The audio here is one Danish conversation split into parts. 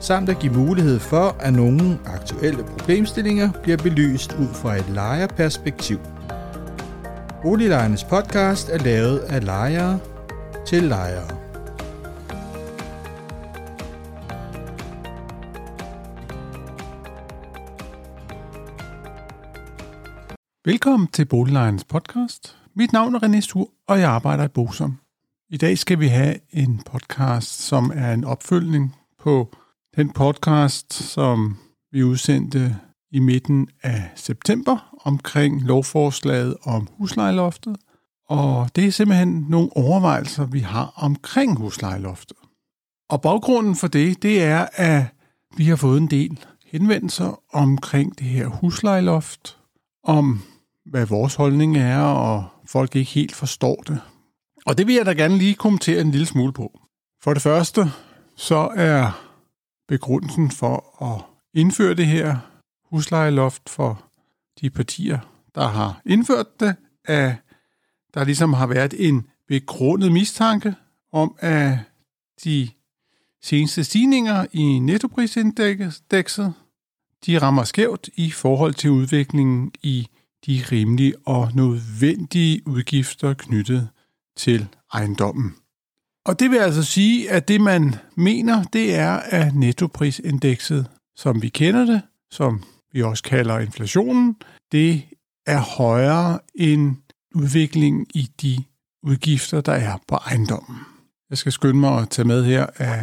samt at give mulighed for, at nogle aktuelle problemstillinger bliver belyst ud fra et lejerperspektiv. Boliglejernes podcast er lavet af lejere til lejere. Velkommen til Boliglejernes podcast. Mit navn er René Stur, og jeg arbejder i Bosom. I dag skal vi have en podcast, som er en opfølgning på den podcast, som vi udsendte i midten af september omkring lovforslaget om huslejeloftet. Og det er simpelthen nogle overvejelser, vi har omkring huslejeloftet. Og baggrunden for det, det er, at vi har fået en del henvendelser omkring det her huslejeloft, om hvad vores holdning er, og folk ikke helt forstår det. Og det vil jeg da gerne lige kommentere en lille smule på. For det første, så er begrundelsen for at indføre det her huslejeloft for de partier, der har indført det, at der ligesom har været en begrundet mistanke om, at de seneste stigninger i nettoprisindekset, de rammer skævt i forhold til udviklingen i de rimelige og nødvendige udgifter knyttet til ejendommen. Og det vil altså sige, at det man mener, det er, at nettoprisindekset, som vi kender det, som vi også kalder inflationen, det er højere end udviklingen i de udgifter, der er på ejendommen. Jeg skal skynde mig at tage med her, at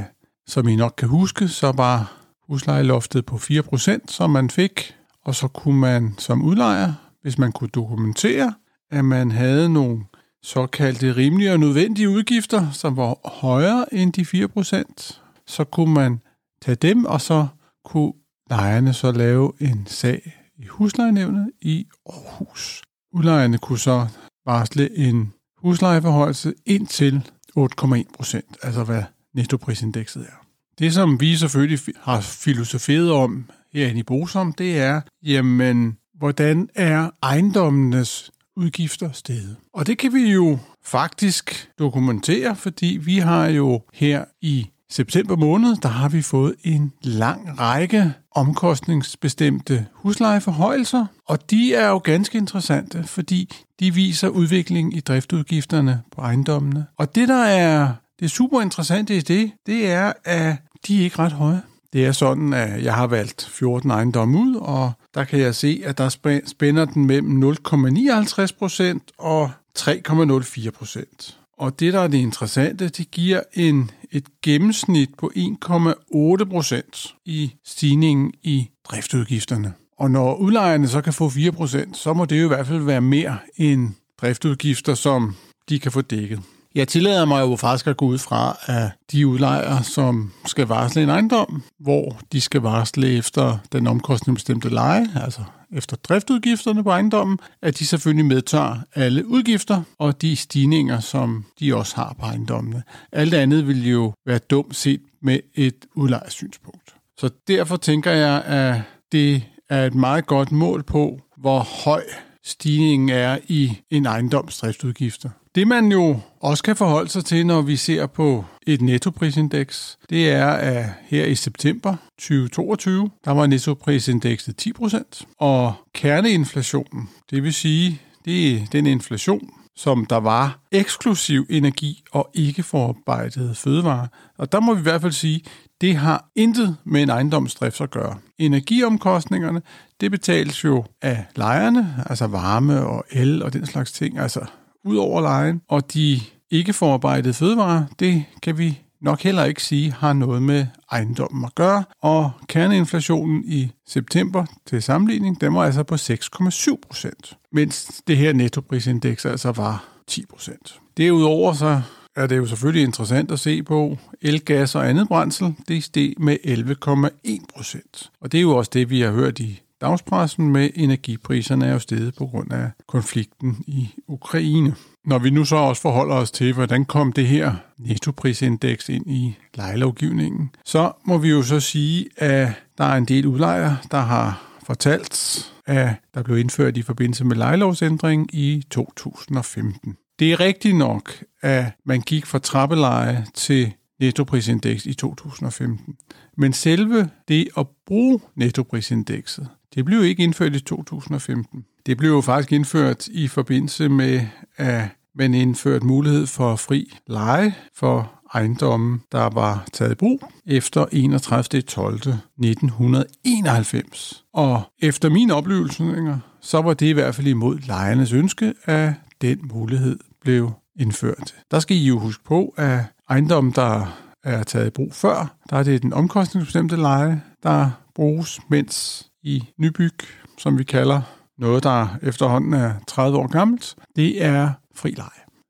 som I nok kan huske, så var huslejeloftet på 4%, som man fik, og så kunne man som udlejer, hvis man kunne dokumentere, at man havde nogle såkaldte rimelige og nødvendige udgifter, som var højere end de 4%, så kunne man tage dem, og så kunne lejerne så lave en sag i huslejenævnet i Aarhus. Udlejerne kunne så varsle en huslejeforholdelse indtil 8,1% altså hvad nettoprisindekset er. Det, som vi selvfølgelig har filosoferet om herinde i Bosom, det er, jamen, hvordan er ejendommenes udgifter steget. Og det kan vi jo faktisk dokumentere, fordi vi har jo her i september måned, der har vi fået en lang række omkostningsbestemte huslejeforhøjelser, og de er jo ganske interessante, fordi de viser udviklingen i driftudgifterne på ejendommene. Og det, der er det super interessante i det, det er, at de er ikke ret høje. Det er sådan, at jeg har valgt 14 ejendomme ud, og der kan jeg se, at der spænder den mellem 0,59% og 3,04%. Og det, der er det interessante, det giver en, et gennemsnit på 1,8% i stigningen i driftudgifterne. Og når udlejerne så kan få 4%, så må det jo i hvert fald være mere end driftudgifter, som de kan få dækket. Jeg tillader mig jo faktisk at gå ud fra, at de udlejere, som skal varsle en ejendom, hvor de skal varsle efter den omkostningsbestemte leje, altså efter driftudgifterne på ejendommen, at de selvfølgelig medtager alle udgifter og de stigninger, som de også har på ejendommene. Alt andet vil jo være dumt set med et udlejersynspunkt. Så derfor tænker jeg, at det er et meget godt mål på, hvor høj stigningen er i en ejendomsdriftsudgifter. Det man jo også kan forholde sig til, når vi ser på et nettoprisindeks, det er, at her i september 2022, der var nettoprisindekset 10%, og kerneinflationen, det vil sige, det er den inflation, som der var eksklusiv energi og ikke forarbejdet fødevarer. Og der må vi i hvert fald sige, det har intet med en ejendomsdrift at gøre. Energiomkostningerne, det betales jo af lejerne, altså varme og el og den slags ting, altså ud over lejen. Og de ikke forarbejdede fødevarer, det kan vi nok heller ikke sige har noget med ejendommen at gøre. Og kerneinflationen i september til sammenligning, den var altså på 6,7 procent, mens det her nettoprisindeks altså var 10 procent. Derudover så er det jo selvfølgelig interessant at se på. El, gas og andet brændsel, det steg med 11,1 procent. Og det er jo også det, vi har hørt i dagspressen med energipriserne er jo steget på grund af konflikten i Ukraine. Når vi nu så også forholder os til, hvordan kom det her nettoprisindeks ind i lejelovgivningen, så må vi jo så sige, at der er en del udlejere, der har fortalt, at der blev indført i forbindelse med lejelovsændring i 2015. Det er rigtigt nok, at man gik fra trappeleje til nettoprisindeks i 2015. Men selve det at bruge nettoprisindekset, det blev ikke indført i 2015. Det blev jo faktisk indført i forbindelse med, at man indførte mulighed for fri leje for ejendomme, der var taget i brug efter 31.12.1991. Og efter mine oplysninger, så var det i hvert fald imod lejernes ønske, at den mulighed blev indført. Der skal I jo huske på, at ejendommen, der er taget i brug før, der er det den omkostningsbestemte leje, der bruges, mens i nybyg, som vi kalder noget, der efterhånden er 30 år gammelt, det er fri leje.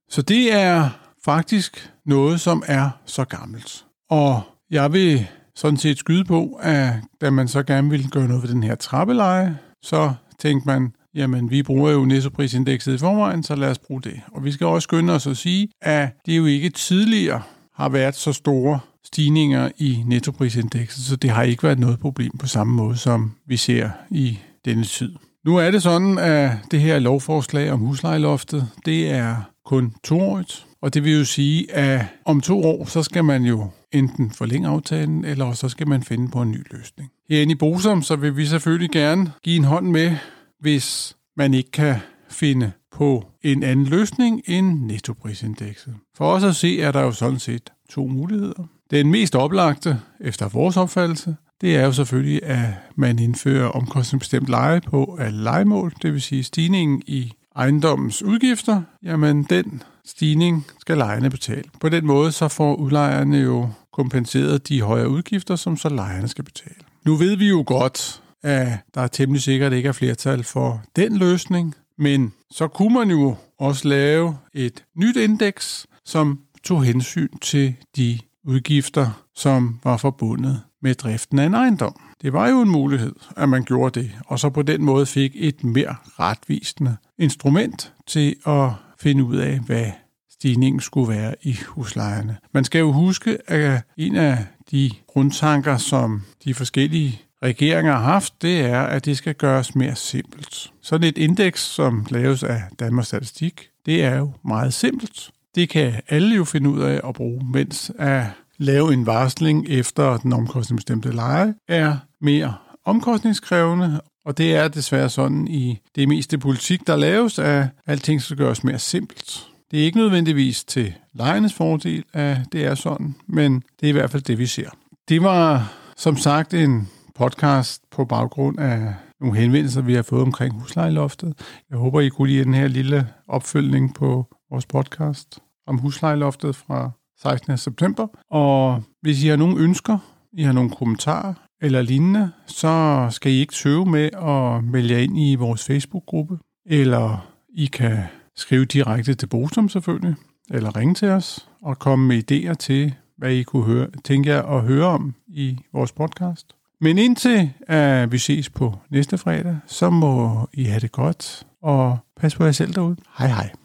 Så det er faktisk noget, som er så gammelt. Og jeg vil sådan set skyde på, at da man så gerne ville gøre noget ved den her trappeleje, så tænkte man, jamen vi bruger jo nettoprisindekset i forvejen, så lad os bruge det. Og vi skal også skynde os at sige, at det jo ikke tidligere har været så store stigninger i nettoprisindekset, så det har ikke været noget problem på samme måde, som vi ser i denne tid. Nu er det sådan, at det her lovforslag om huslejeloftet, det er kun toårigt, og det vil jo sige, at om to år, så skal man jo enten forlænge aftalen, eller så skal man finde på en ny løsning. Herinde i Bosom, så vil vi selvfølgelig gerne give en hånd med, hvis man ikke kan finde på en anden løsning end nettoprisindekset. For os at se er der jo sådan set to muligheder. Den mest oplagte, efter vores opfattelse, det er jo selvfølgelig, at man indfører omkostningsbestemt leje på alle legemål, det vil sige stigningen i ejendommens udgifter, jamen den stigning skal lejerne betale. På den måde så får udlejerne jo kompenseret de højere udgifter, som så lejerne skal betale. Nu ved vi jo godt, at der er temmelig sikkert ikke er flertal for den løsning, men så kunne man jo også lave et nyt indeks, som tog hensyn til de udgifter, som var forbundet med driften af en ejendom. Det var jo en mulighed, at man gjorde det, og så på den måde fik et mere retvisende instrument til at finde ud af, hvad stigningen skulle være i huslejerne. Man skal jo huske, at en af de grundtanker, som de forskellige regeringer har haft, det er, at det skal gøres mere simpelt. Sådan et indeks, som laves af Danmarks Statistik, det er jo meget simpelt. Det kan alle jo finde ud af at bruge, mens at lave en varsling efter den omkostningsbestemte leje er mere omkostningskrævende, og det er desværre sådan i det meste politik, der laves, at alting skal gøres mere simpelt. Det er ikke nødvendigvis til lejernes fordel, at det er sådan, men det er i hvert fald det, vi ser. Det var som sagt en podcast på baggrund af nogle henvendelser, vi har fået omkring huslejeloftet. Jeg håber, I kunne lide den her lille opfølgning på vores podcast om huslejeloftet fra 16. september. Og hvis I har nogle ønsker, I har nogle kommentarer eller lignende, så skal I ikke tøve med at melde jer ind i vores Facebook-gruppe, eller I kan skrive direkte til Bosom selvfølgelig, eller ringe til os og komme med idéer til, hvad I kunne høre, tænke jer at høre om i vores podcast. Men indtil at vi ses på næste fredag, så må I have det godt, og pas på jer selv derude. Hej hej.